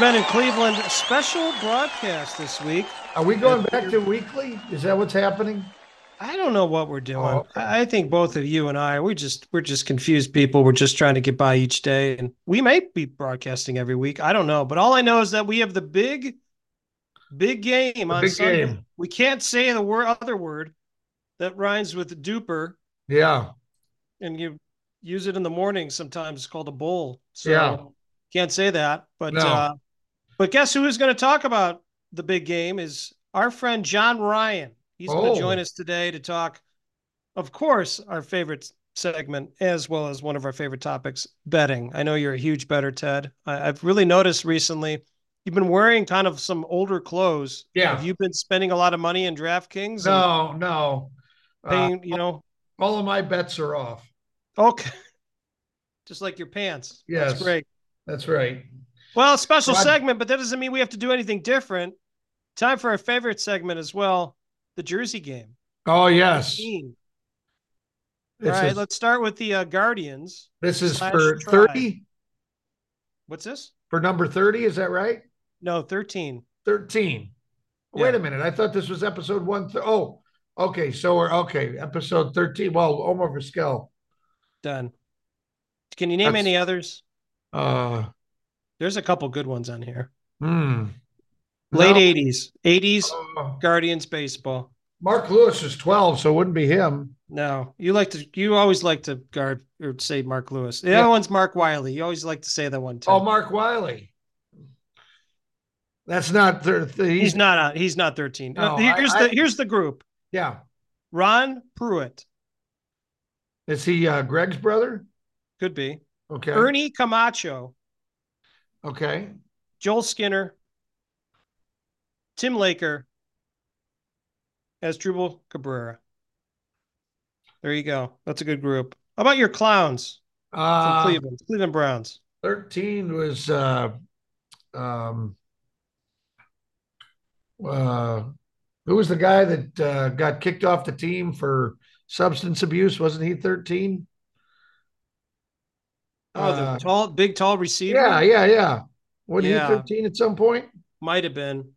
Men in Cleveland special broadcast this week. Are we going back to weekly? Is that what's happening? I don't know what we're doing. Oh, okay. I think both of you and I, we're just we're just confused people. We're just trying to get by each day, and we may be broadcasting every week. I don't know, but all I know is that we have the big, big game on big Sunday. game. We can't say the word other word that rhymes with duper, Yeah. and you use it in the morning. Sometimes it's called a bowl. So Yeah. can't say that. But No. uh, but guess who is going to talk about the big game is our friend John Ryan. He's going Oh. to join us today to talk, of course, our favorite segment as well as one of our favorite topics, betting. I know you're a huge bettor, Ted. I, I've really noticed recently you've been wearing kind of some older clothes. Yeah. Have you been spending a lot of money in DraftKings? No, no. Uh, you know, all of my bets are off. okay. Just like your pants. Yes. That's great. That's right. Well, a special segment, but that doesn't mean we have to do anything different. Time for our favorite segment as well, the Jersey game. Oh yes. All right, is, let's start with the uh, Guardians. this is for try. 30 What's this? for number 30, is that right? No, 13. 13. Wait a minute. I thought this was episode one. Th- oh, okay. So we're okay. Episode 13. Well, Omar Vizquel. Done. Can you name That's- any others? Uh There's a couple good ones on here. hmm. Late No, 80s. 80s uh, Guardians baseball. Mark Lewis is 12, so it wouldn't be him. No, you like to you always like to guard or say Mark Lewis. The Yeah. other one's Mark Wiley. You always like to say that one too. Oh, Mark Wiley. That's not thir- th- he's he's not uh, he's not 13. Uh, No, here- I- here's I- the here's the group. yeah. Ron Pruitt Is he uh, Greg's brother? could be. Okay. Ernie Camacho, Okay. Joel Skinner, Tim Laker, Asdrubal Cabrera. There you go. That's a good group. How about your clowns from Uh, Cleveland, Cleveland Browns? 13 was uh um uh who was the guy that uh, got kicked off the team for substance abuse? Wasn't he 13? Oh, the Uh, tall, big, tall receiver. yeah, yeah, yeah. Wasn't Yeah. he 13 at some point? might have been.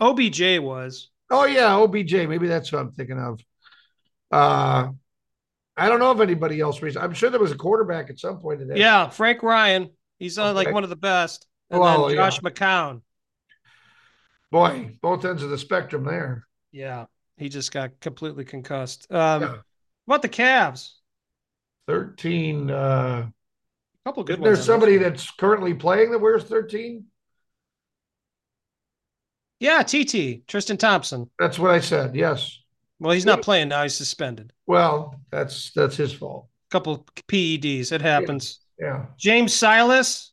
OBJ was. Oh yeah, OBJ. Maybe that's what I'm thinking of. Uh I don't know if anybody else. I'm sure there was a quarterback at some point today. Yeah, Frank Ryan. He's uh, like one of the best. And Well, then yeah. Josh McCown. Boy, both ends of the spectrum there. Yeah, he just got completely concussed. Um, Yeah. How about the Cavs? 13. Uh, A couple good isn't ones. there on this somebody that's currently playing that wears 13? Yeah, TT Tristan Thompson. That's what I said. Yes. Well, he's not playing now. He's suspended. Well, that's that's his fault. A couple PEDs. It happens. Yeah. James Silas,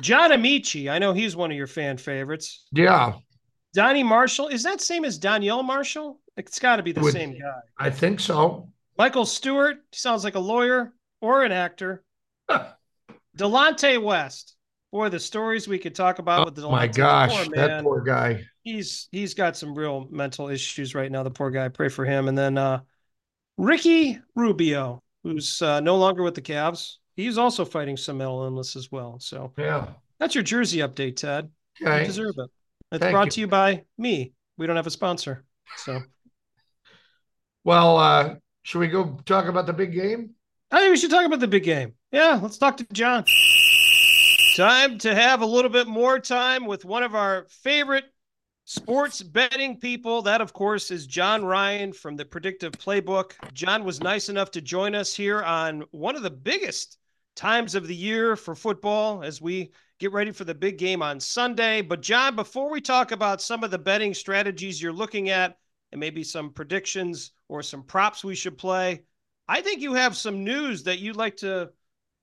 John Amaechi. I know he's one of your fan favorites. Yeah. Donnie Marshall. Is that same as Danielle Marshall? It's got to be the Would- same guy. I think so. Michael Stewart. Sounds like a lawyer or an actor. Delonte West. Boy, the stories we could talk about with Delonte. Oh My gosh, Poor that poor guy. he's he's got some real mental issues right now. The poor guy. Pray for him. And then uh, Ricky Rubio, who's uh, no longer with the Cavs. He's also fighting some mental illness as well. So Yeah. that's your jersey update, Ted. You deserve it. It's Thank brought you. to you by me. We don't have a sponsor. So Well, uh, should we go talk about the big game? I think we should talk about the big game. Yeah, let's talk to John. Time to have a little bit more time with one of our favorite sports betting people. That, of course, is John Ryan from the Predictive Playbook. John was nice enough to join us here on one of the biggest times of the year for football as we get ready for the big game on Sunday. But, John, before we talk about some of the betting strategies you're looking at and maybe some predictions or some props we should play, I think you have some news that you'd like to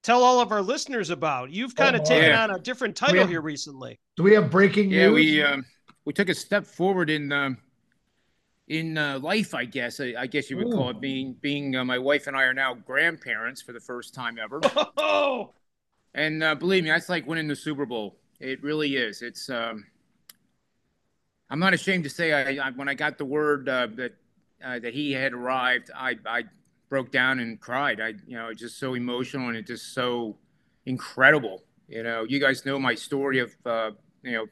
tell all of our listeners about. You've kind of boy. taken Yeah. on a different title have- here recently. Do we have breaking news? Yeah, we um, we took a step forward in um, in uh, life, I guess. I, I guess you would call it being being uh, my wife and I are now grandparents for the first time ever. Oh, and uh, believe me, that's like winning the Super Bowl. It really is. It's um, I'm not ashamed to say I, I when I got the word uh, that uh, that he had arrived, I I broke down and cried. I you know it's just so emotional and it's just so incredible. You know, you guys know my story of uh, you know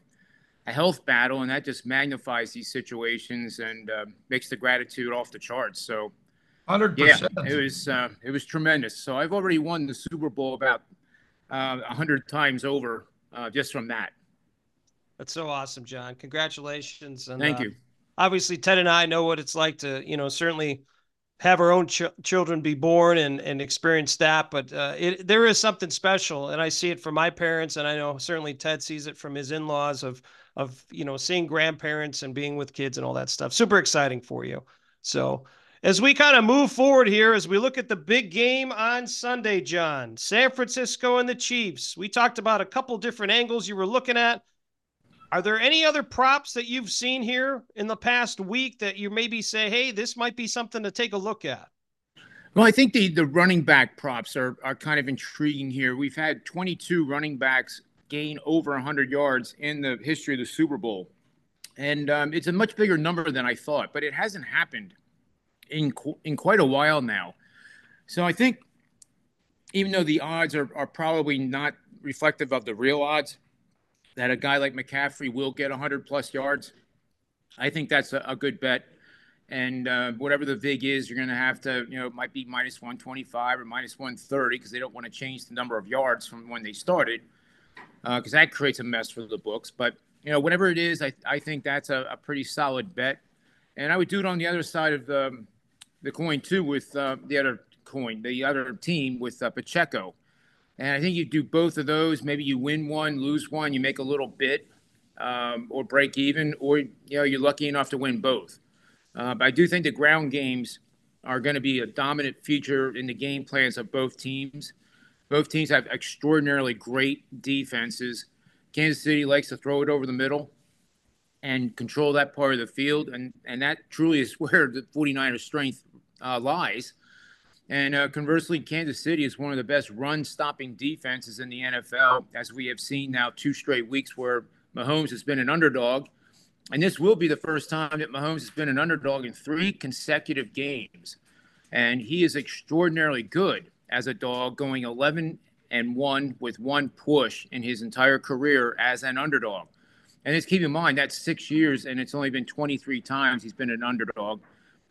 a health battle, and that just magnifies these situations and uh, makes the gratitude off the charts. So, hundred yeah, percent. it was uh, it was tremendous. So I've already won the Super Bowl about uh, a hundred times over uh, just from that. That's so awesome, John. Congratulations. And, Thank uh, you. Obviously, Ted and I know what it's like to, you know, certainly have our own ch- children be born and, and experience that. But uh, it, there is something special. And I see it from my parents. And I know certainly Ted sees it from his in laws of, of, you know, seeing grandparents and being with kids and all that stuff. Super exciting for you. So, as we kind of move forward here, as we look at the big game on Sunday, John, San Francisco and the Chiefs, we talked about a couple different angles you were looking at. Are there any other props that you've seen here in the past week that you maybe say, hey, this might be something to take a look at? Well, I think the the running back props are are kind of intriguing here. We've had 22 running backs gain over 100 yards in the history of the Super Bowl, and um, it's a much bigger number than I thought. But it hasn't happened in qu- in quite a while now. So I think even though the odds are, are probably not reflective of the real odds that a guy like McCaffrey will get 100 plus yards, I think that's a, a good bet. And uh, whatever the vig is, you're going to have to, you know, it might be minus 125 or minus 130 because they don't want to change the number of yards from when they started because uh, that creates a mess for the books. But you know, whatever it is, I, I think that's a, a pretty solid bet. And I would do it on the other side of the, the coin too with uh, the other coin, the other team with uh, Pacheco. And I think you do both of those. Maybe you win one, lose one, you make a little bit, um, or break even, or you know you're lucky enough to win both. Uh, but I do think the ground games are going to be a dominant feature in the game plans of both teams. Both teams have extraordinarily great defenses. Kansas City likes to throw it over the middle and control that part of the field, and and that truly is where the 49ers' strength uh, lies. And uh, conversely, Kansas City is one of the best run stopping defenses in the NFL, as we have seen now two straight weeks where Mahomes has been an underdog. And this will be the first time that Mahomes has been an underdog in three consecutive games. And he is extraordinarily good as a dog, going 11 and 1 with one push in his entire career as an underdog. And just keep in mind, that's six years, and it's only been 23 times he's been an underdog.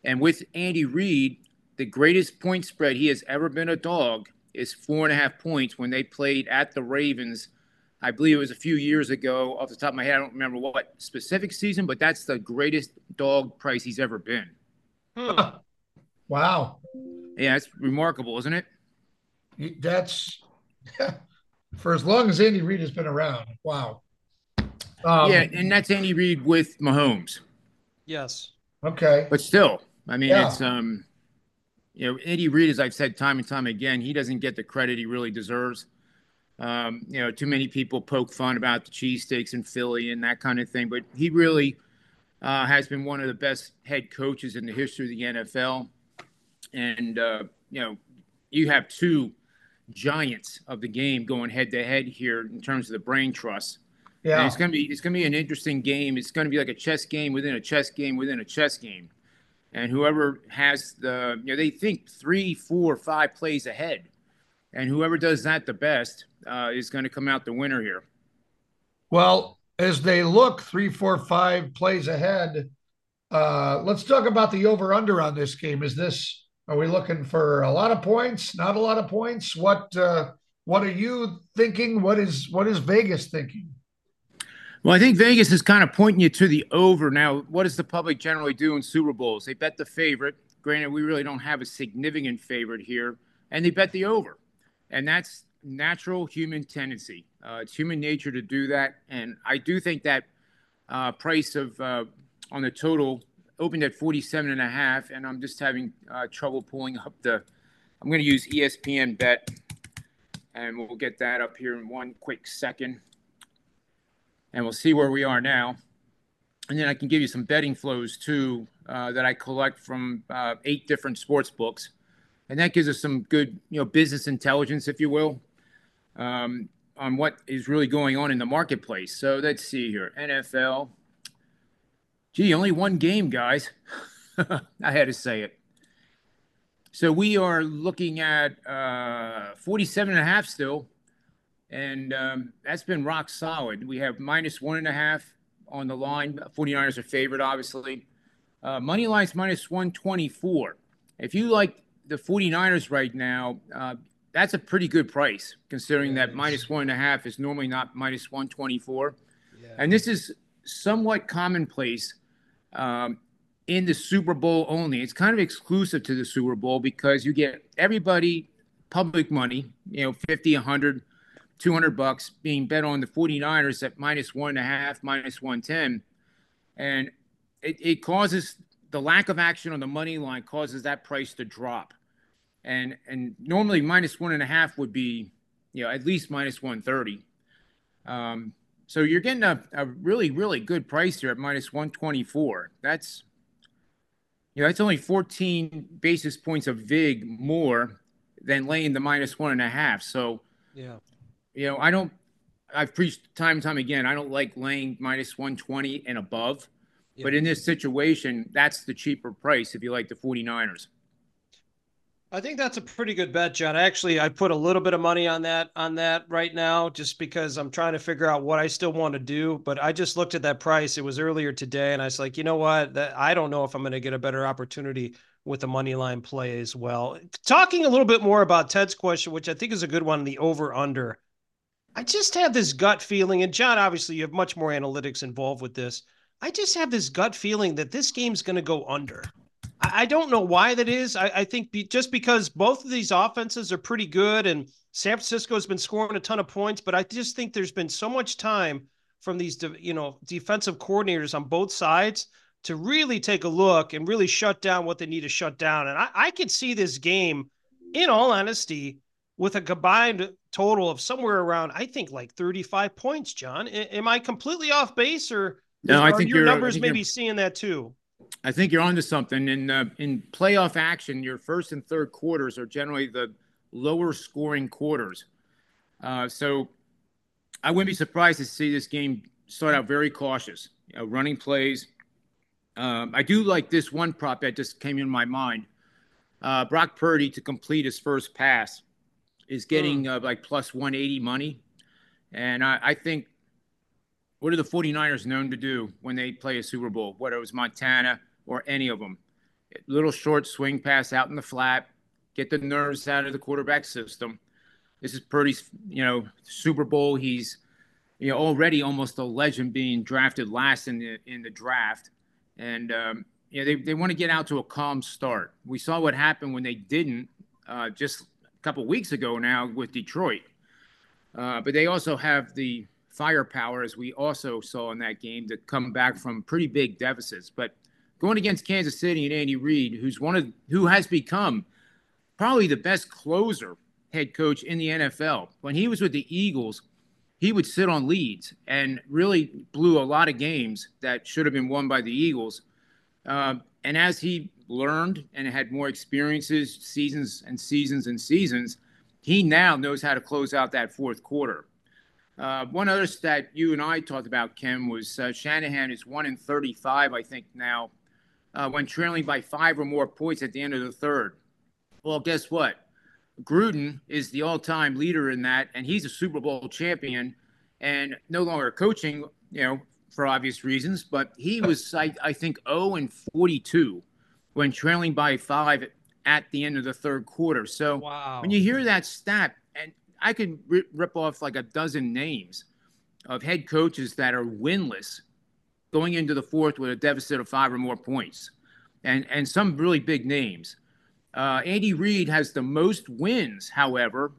And with Andy Reid, the greatest point spread he has ever been a dog is four and a half points when they played at the Ravens. I believe it was a few years ago. Off the top of my head, I don't remember what specific season, but that's the greatest dog price he's ever been. Hmm. Wow. Yeah, it's remarkable, isn't it? That's for as long as Andy Reid has been around. Wow. Um, yeah, and that's Andy Reid with Mahomes. Yes. Okay. But still, I mean, Yeah. it's um, you know, Andy Reid, as I've said time and time again, he doesn't get the credit he really deserves. Um, you know, too many people poke fun about the cheesesteaks in Philly and that kind of thing, but he really uh, has been one of the best head coaches in the history of the NFL. And uh, you know, you have two giants of the game going head to head here in terms of the brain trust. And Yeah. it's gonna be it's gonna be an interesting game. It's gonna be like a chess game within a chess game within a chess game. And whoever has the you know they think three, four, five plays ahead, and whoever does that the best uh, is going to come out the winner here. Well, as they look three, four, five plays ahead, uh, let's talk about the over under on this game. Is this are we looking for a lot of points? Not a lot of points? What uh, what are you thinking? What is what is Vegas thinking? Well, I think Vegas is kind of pointing you to the over. Now, what does the public generally do in Super Bowls? They bet the favorite. Granted, we really don't have a significant favorite here, and they bet the over. And that's natural human tendency. Uh, it's human nature to do that. And I do think that uh, price of uh, on the total opened at 47 and a half, and I'm just having uh, trouble pulling up the. I'm going to use ESPN bet, and we'll get that up here in one quick second and we'll see where we are now. And then I can give you some betting flows too uh, that I collect from uh, eight different sports books, and that gives us some good, you know, business intelligence, if you will, um, on what is really going on in the marketplace. So let's see here, NFL. Gee, only one game, guys. I had to say it. So we are looking at uh, 47 and a half still And um, that's been rock solid. We have minus one and a half on the line. 49ers are favored, obviously. Uh, money line's minus 124. If you like the 49ers right now, uh, that's a pretty good price considering that minus one and a half is normally not minus 124. Yeah. And this is somewhat commonplace um, in the Super Bowl only. It's kind of exclusive to the Super Bowl because you get everybody public money, you know, 50, 100, 200 bucks being bet on the 49ers at minus one and a half, minus 110. And it, it causes the lack of action on the money line causes that price to drop. And and normally minus one and a half would be, you know, at least minus 130. Um, so you're getting a, a really, really good price here at minus 124. That's you know, that's only 14 basis points of VIG more than laying the minus one and a half. So, yeah, you know, I don't, I've preached time and time again, I don't like laying minus 120 and above. Yeah. But in this situation, that's the cheaper price if you like the 49ers. I think that's a pretty good bet, John. Actually, I put a little bit of money on that on that right now, just because I'm trying to figure out what I still want to do. But I just looked at that price. It was earlier today, and I was like, you know what? That, I don't know if I'm going to get a better opportunity with the money line play as well. Talking a little bit more about Ted's question, which I think is a good one, the over under. I just have this gut feeling, and John, obviously, you have much more analytics involved with this. I just have this gut feeling that this game's going to go under. I don't know why that is. I, I think be, just because both of these offenses are pretty good and San Francisco has been scoring a ton of points, but I just think there's been so much time from these, you know, defensive coordinators on both sides to really take a look and really shut down what they need to shut down. And I, I could see this game, in all honesty, with a combined total of somewhere around, I think, like 35 points. John, a- am I completely off base, or no? I think your numbers maybe seeing that too. I think you're onto something. In uh, in playoff action, your first and third quarters are generally the lower scoring quarters. Uh, so I wouldn't be surprised to see this game start out very cautious, you know, running plays. Um, I do like this one prop that just came in my mind. Uh, Brock Purdy to complete his first pass is getting mm. like plus 180 money. And I, I think what are the 49ers known to do when they play a Super Bowl, whether it was Montana or any of them? Little short swing pass out in the flat, get the nerves out of the quarterback system. This is Purdy's, you know, Super Bowl. He's, you know, already almost a legend being drafted last in the in the draft, and um, you know they, they want to get out to a calm start. We saw what happened when they didn't uh, just couple weeks ago now with Detroit, uh, but they also have the firepower, as we also saw in that game, to come back from pretty big deficits. But going against Kansas City and Andy Reid, who's one of who has become probably the best closer head coach in the NFL. When he was with the Eagles, he would sit on leads and really blew a lot of games that should have been won by the Eagles. Uh, and as he learned and had more experiences, seasons and seasons and seasons, he now knows how to close out that fourth quarter. Uh, one other stat you and I talked about, Ken, was uh, Shanahan is one in 35, I think, now, uh, when trailing by five or more points at the end of the third. Well, guess what? Gruden is the all time leader in that, and he's a Super Bowl champion and no longer coaching, you know, for obvious reasons, but he was, I, I think, 0 and 42 when trailing by five at the end of the third quarter. So wow. when you hear that stat, and I could rip off like a dozen names of head coaches that are winless going into the fourth with a deficit of five or more points, and and some really big names. Uh, Andy Reid has the most wins, however,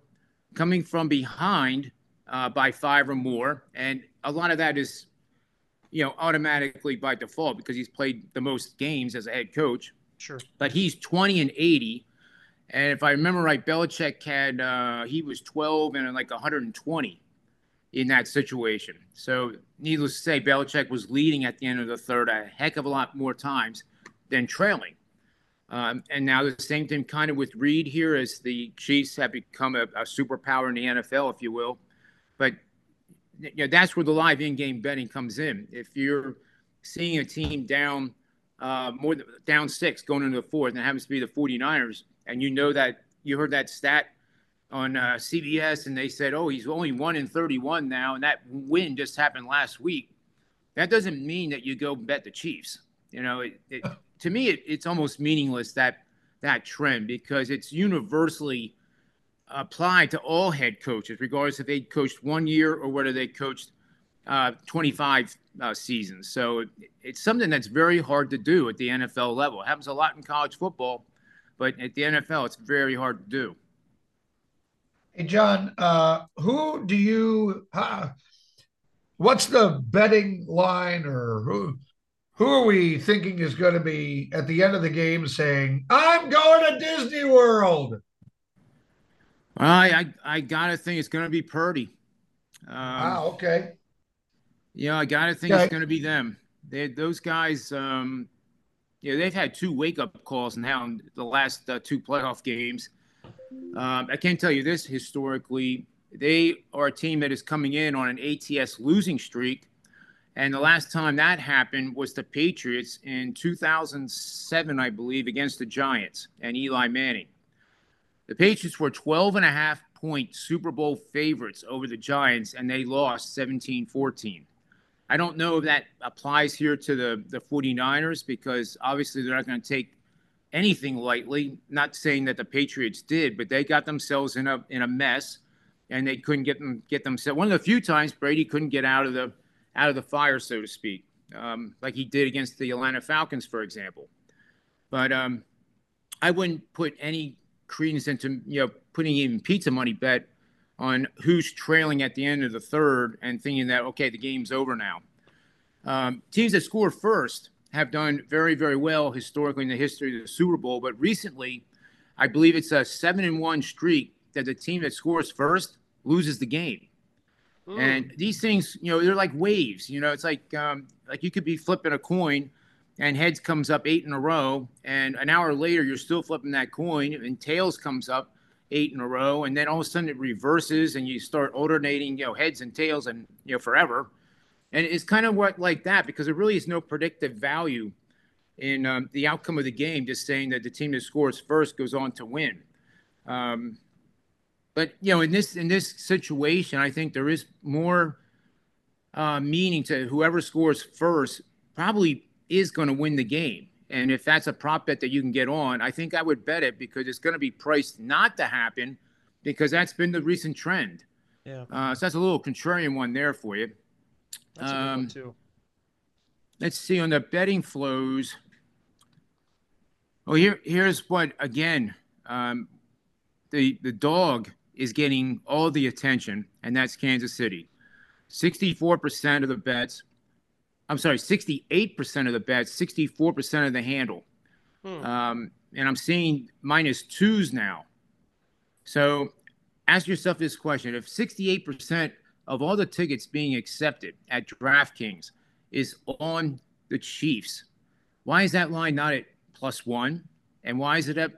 coming from behind uh, by five or more, and a lot of that is, you know, automatically by default because he's played the most games as a head coach. Sure. But he's 20 and 80 and if I remember right, Belichick had uh, he was 12 and like 120 in that situation. So needless to say, Belichick was leading at the end of the third a heck of a lot more times than trailing. Um, and now the same thing kind of with Reid here as the Chiefs have become a, a superpower in the NFL, if you will. But you know, that's where the live in-game betting comes in. If you're seeing a team down uh, more than, down six going into the fourth, and it happens to be the 49ers – and you know that you heard that stat on uh, CBS and they said, "Oh, he's only one in 31 now," and that win just happened last week. That doesn't mean that you go bet the Chiefs. You know, it, it, to me, it, it's almost meaningless that that trend because it's universally applied to all head coaches, regardless if they coached one year or whether they coached uh, 25 uh, seasons. So it, it's something that's very hard to do at the NFL level. It happens a lot in college football, but at the NFL, it's very hard to do. Hey, John, uh, who do you, uh, what's the betting line or who, who are we thinking is going to be at the end of the game saying, I'm going to Disney World? I, I, I got to think it's going to be Purdy. Um, ah, okay. Yeah, I got to think okay. it's going to be them. They, those guys, um, yeah, they've had two wake up calls now in the last uh, two playoff games. Um, I can tell you this historically, they are a team that is coming in on an ATS losing streak. And the last time that happened was the Patriots in 2007, I believe, against the Giants and Eli Manning. The Patriots were 12 and a half point Super Bowl favorites over the Giants, and they lost 17 14. I don't know if that applies here to the, the 49ers because obviously they're not going to take anything lightly. Not saying that the Patriots did, but they got themselves in a in a mess, and they couldn't get them get themselves. One of the few times Brady couldn't get out of the out of the fire, so to speak, um, like he did against the Atlanta Falcons, for example. But um, I wouldn't put any credence into you know putting even pizza money bet on who's trailing at the end of the third and thinking that okay the game's over now. Um, teams that score first have done very, very well historically in the history of the Super Bowl. But recently, I believe it's a seven and one streak that the team that scores first loses the game. Mm. And these things, you know, they're like waves. You know, it's like um, like you could be flipping a coin, and heads comes up eight in a row, and an hour later you're still flipping that coin, and tails comes up eight in a row, and then all of a sudden it reverses, and you start alternating, you know, heads and tails, and you know, forever. And it's kind of what like that because there really is no predictive value in um, the outcome of the game, just saying that the team that scores first goes on to win. Um, but you know, in this in this situation, I think there is more uh, meaning to whoever scores first probably is going to win the game. And if that's a prop bet that you can get on, I think I would bet it because it's going to be priced not to happen because that's been the recent trend. Yeah. Uh, so that's a little contrarian one there for you. That's a good one um, too. Let's see on the betting flows. Oh, here here's what again. Um, the the dog is getting all the attention, and that's Kansas City. Sixty-four percent of the bets. I'm sorry, sixty-eight percent of the bets, sixty-four percent of the handle. Hmm. Um, and I'm seeing minus twos now. So ask yourself this question: If sixty-eight percent of all the tickets being accepted at DraftKings is on the Chiefs. Why is that line not at plus one? And why is it at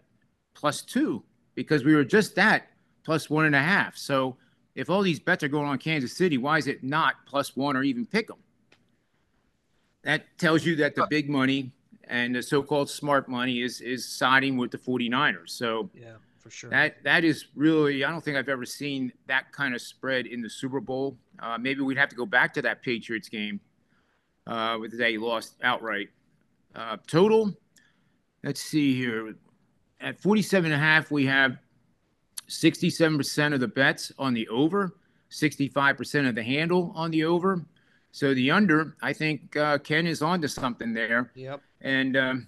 plus two? Because we were just at plus one and a half. So if all these bets are going on Kansas City, why is it not plus one or even pick them? That tells you that the big money and the so-called smart money is is siding with the 49ers. So yeah for sure. That that is really I don't think I've ever seen that kind of spread in the Super Bowl. Uh, maybe we'd have to go back to that Patriots game uh, where they lost outright. Uh, total, let's see here. At 47 and a half, we have 67% of the bets on the over, 65% of the handle on the over. So the under, I think uh, Ken is onto something there. Yep. And um,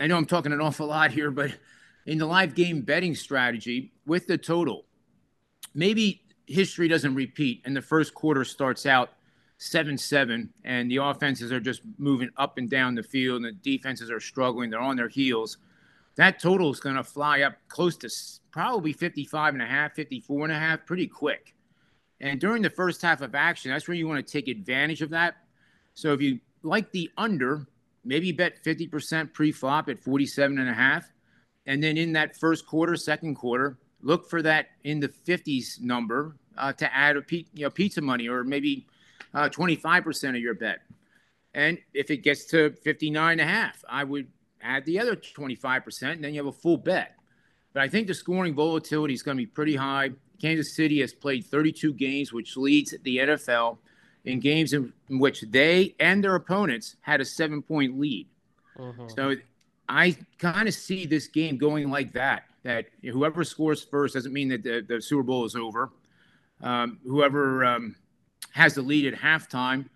I know I'm talking an awful lot here, but in the live game betting strategy with the total. Maybe history doesn't repeat and the first quarter starts out 7 7 and the offenses are just moving up and down the field and the defenses are struggling. They're on their heels. That total is going to fly up close to probably 55 and a half, 54 and a half pretty quick. And during the first half of action, that's where you want to take advantage of that. So if you like the under, maybe bet 50% pre-flop at 47 and a half and then in that first quarter, second quarter, look for that in the 50s number uh, to add a you know, pizza money or maybe uh, 25% of your bet. And if it gets to 59 and a half, I would add the other 25%, and then you have a full bet. but I think the scoring volatility is going to be pretty high. Kansas City has played 32 games, which leads the NFL in games in, which they and their opponents had a seven point lead. Uh-huh. So I kind of see this game going like that. That whoever scores first doesn't mean that the, the Super Bowl is over. Um, whoever um, has the lead at halftime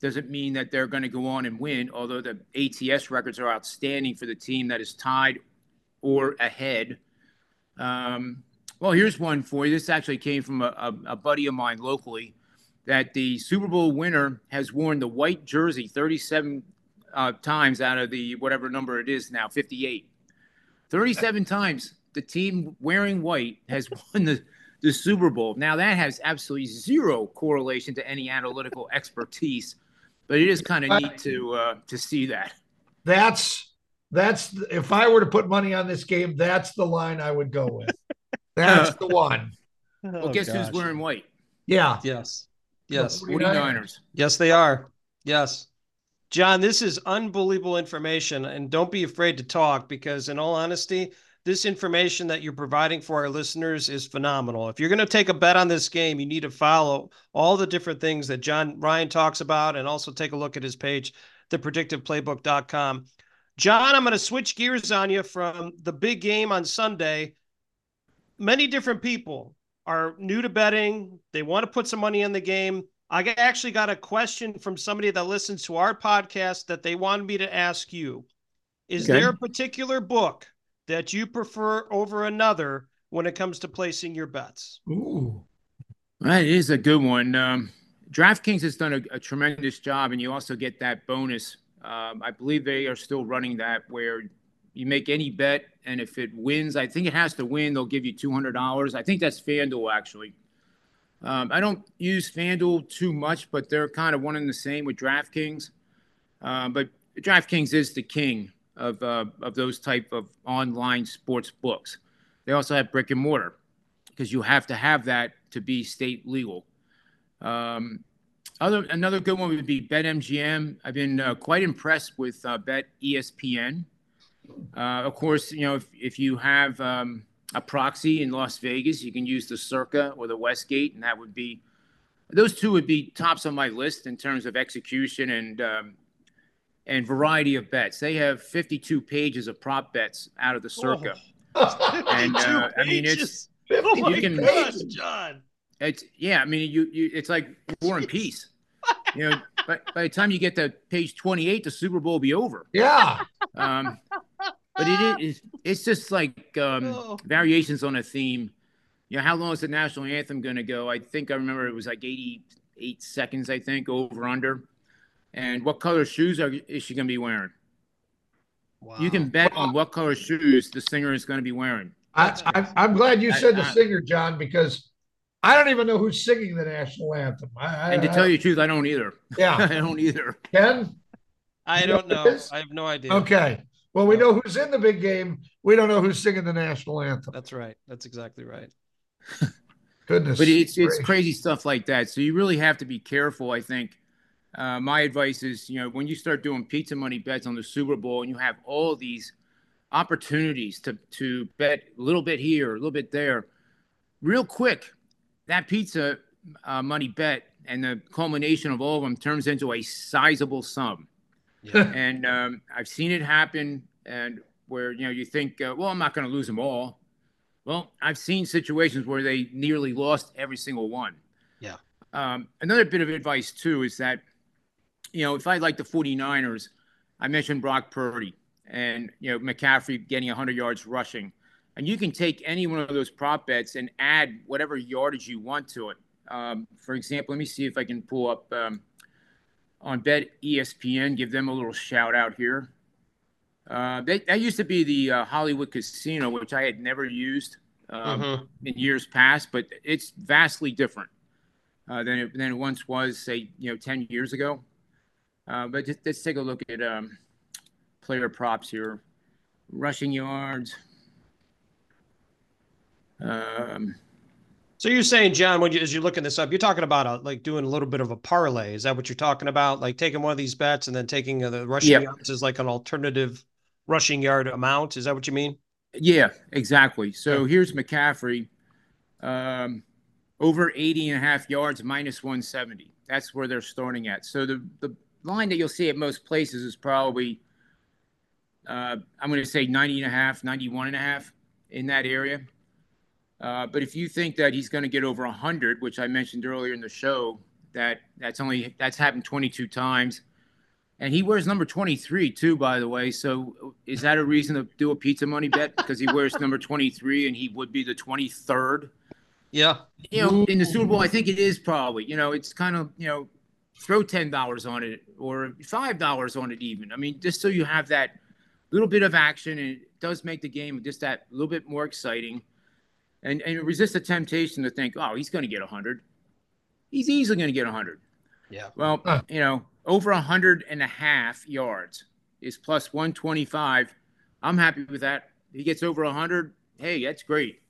doesn't mean that they're going to go on and win. Although the ATS records are outstanding for the team that is tied or ahead. Um, well, here's one for you. This actually came from a, a, a buddy of mine locally. That the Super Bowl winner has worn the white jersey 37 uh, times out of the whatever number it is now, 58. 37 times the team wearing white has won the, the Super Bowl. Now, that has absolutely zero correlation to any analytical expertise, but it is kind of neat to uh, to see that. That's that's if I were to put money on this game, that's the line I would go with. That's uh, the one. Oh, well, guess oh, who's wearing white? Yeah. Yes. Yes. 49ers. Yes, they are. Yes. John, this is unbelievable information, and don't be afraid to talk because, in all honesty, this information that you're providing for our listeners is phenomenal. If you're going to take a bet on this game, you need to follow all the different things that John Ryan talks about and also take a look at his page, thepredictiveplaybook.com. John, I'm going to switch gears on you from the big game on Sunday. Many different people are new to betting, they want to put some money in the game. I actually got a question from somebody that listens to our podcast that they wanted me to ask you. Is okay. there a particular book that you prefer over another when it comes to placing your bets? Ooh. That is a good one. Um, DraftKings has done a, a, tremendous job, and you also get that bonus. Um, I believe they are still running that where you make any bet, and if it wins, I think it has to win, they'll give you $200. I think that's FanDuel, actually. Um, I don't use FanDuel too much, but they're kind of one and the same with DraftKings. Uh, but DraftKings is the king of uh, of those type of online sports books. They also have brick and mortar because you have to have that to be state legal. Um, other another good one would be BetMGM. I've been uh, quite impressed with uh, Bet ESPN. Uh, of course, you know if if you have um, a proxy in Las Vegas. You can use the Circa or the Westgate, and that would be those two would be tops on my list in terms of execution and um, and variety of bets. They have 52 pages of prop bets out of the Circa, oh. and uh, I mean it's oh you can, gosh, John. It's yeah, I mean you you it's like War and Peace. you know, but by the time you get to page 28, the Super Bowl will be over. Yeah. Um, but it is it's just like um, oh. variations on a theme. You know, how long is the national anthem going to go? I think I remember it was like 88 seconds, I think, over under. And what color shoes are, is she going to be wearing? Wow. You can bet on what color shoes the singer is going to be wearing. I, am glad you said I, the I, singer, John, because I don't even know who's singing the national anthem. I, and to tell you the truth, I don't either. Yeah, I don't either. Ken, I don't know. I have no idea. Okay, well, we know who's in the big game. We don't know who's singing the national anthem. That's right. That's exactly right. Goodness. But it's it's crazy stuff like that. So you really have to be careful. I think. Uh, my advice is, you know, when you start doing pizza money bets on the Super Bowl and you have all these opportunities to to bet a little bit here, a little bit there, real quick, that pizza uh, money bet and the culmination of all of them turns into a sizable sum. Yeah. and um, I've seen it happen, and where you know you think, uh, well, I'm not going to lose them all. Well, I've seen situations where they nearly lost every single one. Yeah. Um, another bit of advice too is that, you know, if I like the 49ers, I mentioned Brock Purdy and you know McCaffrey getting 100 yards rushing, and you can take any one of those prop bets and add whatever yardage you want to it. Um, for example, let me see if I can pull up. Um, on Bet ESPN. Give them a little shout out here. Uh, they, that used to be the uh, Hollywood Casino, which I had never used um, mm-hmm. in years past, but it's vastly different uh, than it, than it once was, say, you know, ten years ago. Uh, but just, let's take a look at um, player props here. Rushing yards. Um, so you're saying, John, when you, as you're looking this up, you're talking about a, like doing a little bit of a parlay. Is that what you're talking about? Like taking one of these bets and then taking the rushing yep. yards as like an alternative rushing yard amount. Is that what you mean? Yeah, exactly. So here's McCaffrey, um, over 80 and a half yards, minus 170. That's where they're starting at. So the, the line that you'll see at most places is probably, uh, I'm going to say 90 and a half, 91 and a half in that area. Uh, but if you think that he's going to get over 100, which I mentioned earlier in the show, that that's only that's happened 22 times and he wears number 23 too, by the way. So is that a reason to do a pizza money bet because he wears number 23 and he would be the 23rd? Yeah. You know, in the Super Bowl, I think it is probably. You know, it's kind of you know, throw ten dollars on it or five dollars on it even. I mean, just so you have that little bit of action, and it does make the game just that little bit more exciting. And and resist the temptation to think, oh, he's going to get hundred. He's easily going to get hundred. Yeah. Well, uh. you know, over 100 and a hundred and a half yards is plus 125. I'm happy with that. he gets over 100. Hey, that's great.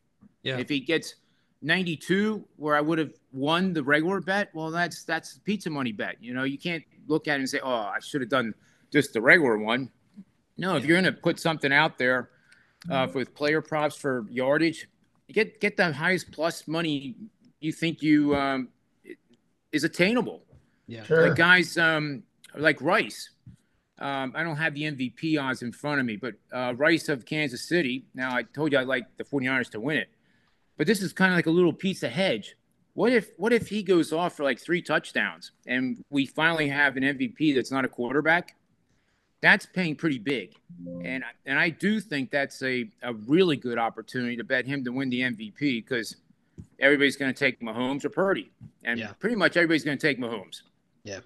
Yeah. If he gets 92, where I would have won the regular bet, well, that's that's pizza money bet. You know, you can't look at it and say, oh, I should have done just the regular one. No, if you're going to put something out there uh, mm-hmm. with player props for yardage, get get the highest plus money you think you um, is attainable. Yeah. Sure. Like guys um, like Rice. Um, I don't have the MVP odds in front of me, but uh, Rice of Kansas City. Now, I told you I like the 49ers to win it, but this is kind of like a little piece of hedge. What if what if he goes off for like three touchdowns and we finally have an MVP that's not a quarterback? That's paying pretty big, and and I do think that's a, a really good opportunity to bet him to win the MVP because everybody's going to take Mahomes or Purdy, and yeah. pretty much everybody's going to take Mahomes. Yeah.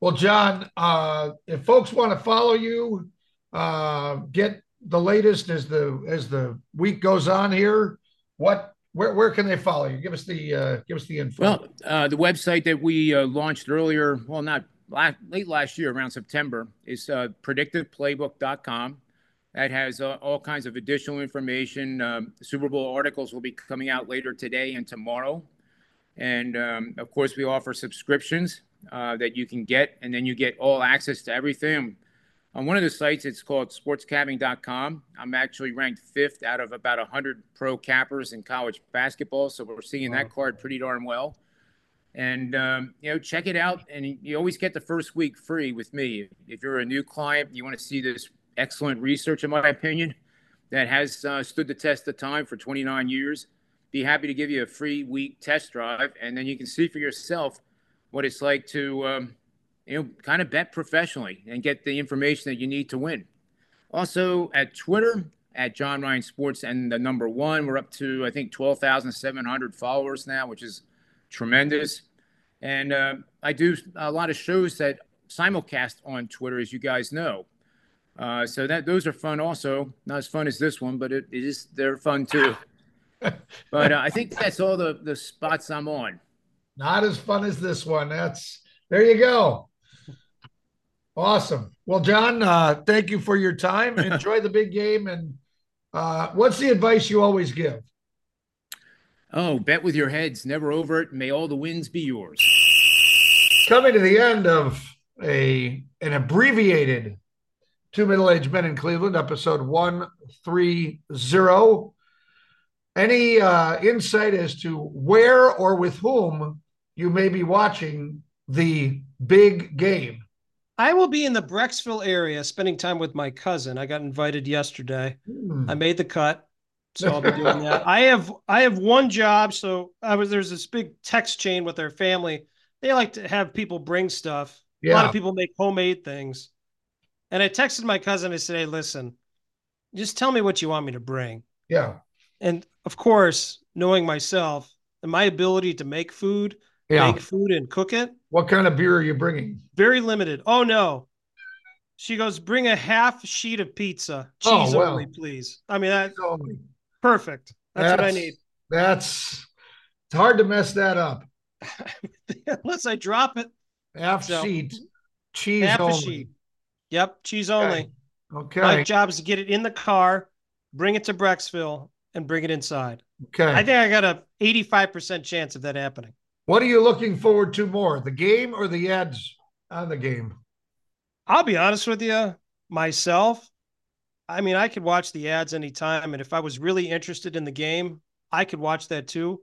Well, John, uh, if folks want to follow you, uh, get the latest as the as the week goes on here, what where where can they follow you? Give us the uh, give us the info. Well, uh, the website that we uh, launched earlier, well, not last, late last year, around September, is uh, predictiveplaybook.com. That has uh, all kinds of additional information. Um, Super Bowl articles will be coming out later today and tomorrow. And um, of course, we offer subscriptions uh, that you can get, and then you get all access to everything. On one of the sites, it's called sportscapping.com. I'm actually ranked fifth out of about 100 pro cappers in college basketball. So we're seeing that card pretty darn well. And, um, you know, check it out. And you always get the first week free with me. If you're a new client, you want to see this excellent research, in my opinion, that has uh, stood the test of time for 29 years be happy to give you a free week test drive, and then you can see for yourself what it's like to, um, you know, kind of bet professionally and get the information that you need to win. Also at Twitter at John Ryan Sports and the number one, we're up to I think twelve thousand seven hundred followers now, which is tremendous. And uh, I do a lot of shows that simulcast on Twitter, as you guys know. Uh, so that those are fun also. Not as fun as this one, but it, it is they're fun too but uh, I think that's all the the spots I'm on. Not as fun as this one. That's there you go. Awesome. Well, John, uh, thank you for your time. Enjoy the big game. And uh, what's the advice you always give? Oh, bet with your heads, never over it. May all the wins be yours. Coming to the end of a an abbreviated two middle-aged men in Cleveland, episode one three zero. Any uh, insight as to where or with whom you may be watching the big game? I will be in the Brecksville area spending time with my cousin. I got invited yesterday. Hmm. I made the cut. So I'll be doing that. I have I have one job. So I was there's this big text chain with their family. They like to have people bring stuff. Yeah. A lot of people make homemade things. And I texted my cousin. I said, Hey, listen, just tell me what you want me to bring. Yeah. And of course, knowing myself and my ability to make food, yeah. make food and cook it. What kind of beer are you bringing? Very limited. Oh no. She goes, bring a half sheet of pizza, oh, cheese oh, well. only, please. I mean, that's perfect. That's, that's, what I need. That's it's hard to mess that up. Unless I drop it. Half so, sheet, cheese half only. Sheet. Yep, cheese only. Okay. My job is to get it in the car, bring it to Brecksville, and bring it inside. Okay. I think I got a 85% chance of that happening. What are you looking forward to more, the game or the ads on the game? I'll be honest with you, myself, I mean, I could watch the ads anytime. And if I was really interested in the game, I could watch that too.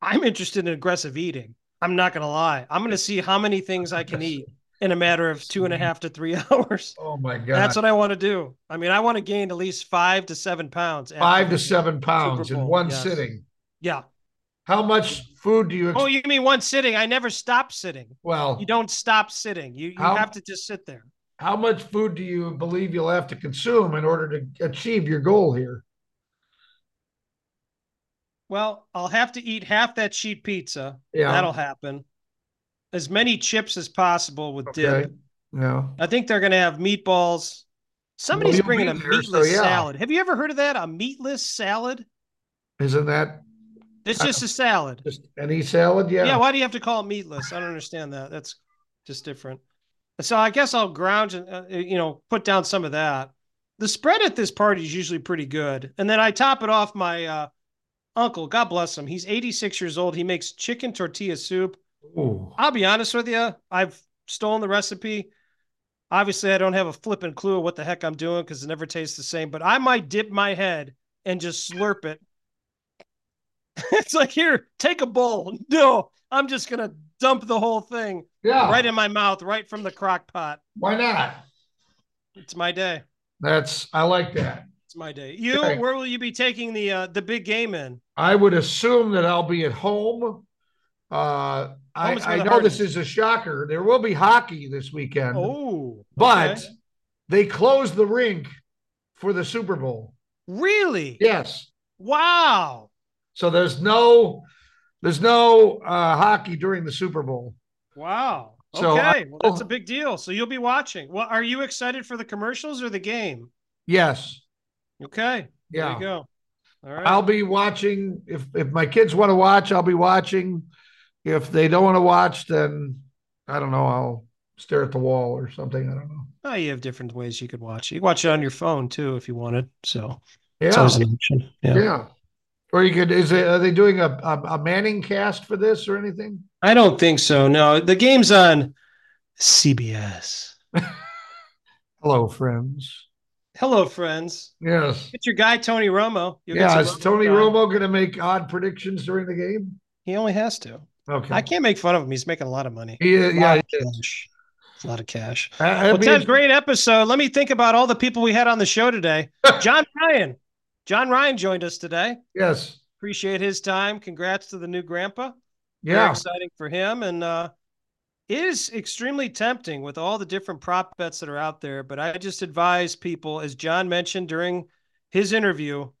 I'm interested in aggressive eating. I'm not going to lie. I'm going to see how many things I can eat in a matter of two and a half to three hours. Oh my God. That's what I want to do. I mean, I want to gain at least five to seven pounds. Five to seven pounds in one yes. sitting. Yeah. How much food do you? Ex- Oh, you mean one sitting? I never stop sitting. well, You don't stop sitting. You you How- have to just sit there. How much food do you believe you'll have to consume in order to achieve your goal here? Well, I'll have to eat half that sheet pizza. Yeah. That'll happen. As many chips as possible with Okay. dip. Yeah. I think they're going to have meatballs. Somebody's you'll bringing a there, so meatless yeah. salad. Have you ever heard of that? A meatless salad? Isn't that It's just a salad. just any salad? Yeah. Yeah. Why do you have to call it meatless? I don't understand that. That's just different. So I guess I'll ground and uh, you know put down some of that. The spread at this party is usually pretty good, and then I top it off. My uh, uncle, God bless him, he's 86 years old. He makes chicken tortilla soup. Ooh. I'll be honest with you, I've stolen the recipe. Obviously, I don't have a flipping clue of what the heck I'm doing because it never tastes the same. But I might dip my head and just slurp it. it's like here, take a bowl. No, I'm just gonna dump the whole thing Yeah. right in my mouth, right from the crock pot. Why not? It's my day. That's I like that. It's my day. You, Okay. where will you be taking the uh, the big game in? I would assume that I'll be at home. Uh, I, I know heart this is. is a shocker. There will be hockey this weekend, Oh, but okay. they closed the rink for the Super Bowl. really? Yes. Wow. So there's no there's no uh, hockey during the Super Bowl. Wow. So okay. well, that's I- a big deal. So you'll be watching. Well, are you excited for the commercials or the game? Yes. Okay. There Yeah. you go. All right. I'll be watching if if my kids want to watch, I'll be watching. If they don't want to watch, then I don't know. I'll stare at the wall or something. I don't know. oh, you have different ways you could watch. You watch it on your phone too if you wanted. So Yeah, always an option. Yeah. yeah. Or you could. Is it? Are they doing a, a a Manning cast for this or anything? I don't think so. No, the game's on CBS. Hello, friends. Hello, friends. Yes. It's your guy Tony Romo. You'll Yeah. Is Tony guy. Romo going to make odd predictions during the game? He only has to. Okay. I can't make fun of him. He's making a lot of money. He, A lot yeah. of cash. A lot of cash. Uh, Well, Ted, great episode. Let me think about all the people we had on the show today. John Ryan. John Ryan joined us today. Yes. Appreciate his time. Congrats to the new grandpa. Very Yeah. exciting for him. And uh it is extremely tempting with all the different prop bets that are out there. But I just advise people, as John mentioned during his interview,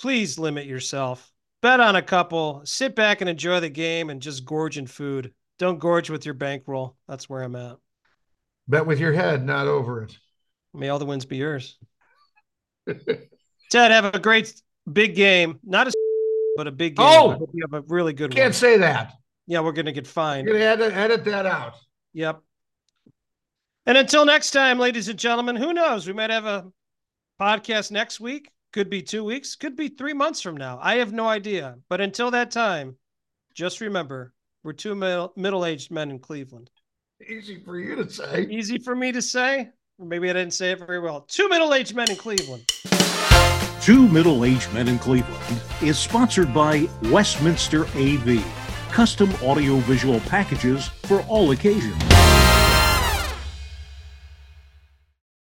please limit yourself. Bet on a couple, sit back and enjoy the game and just gorge in food. Don't gorge with your bankroll. That's where I'm at. Bet with your head, not over it. May all the wins be yours. Ted, have a great big game. Not a but a big game. Oh! I hope you have a really good one. Can't say that. Yeah, we're gonna get fined. You're going to edit, edit that out. Yep. And until next time, ladies and gentlemen, who knows? We might have a podcast next week. Could be two weeks. Could be three months from now. I have no idea. But until that time, just remember we're two middle middle aged men in Cleveland. Easy for you to say. Easy for me to say. Or maybe I didn't say it very well. Two middle aged men in Cleveland. Two Middle Aged Men in Cleveland is sponsored by Westminster AV, custom audiovisual packages for all occasions.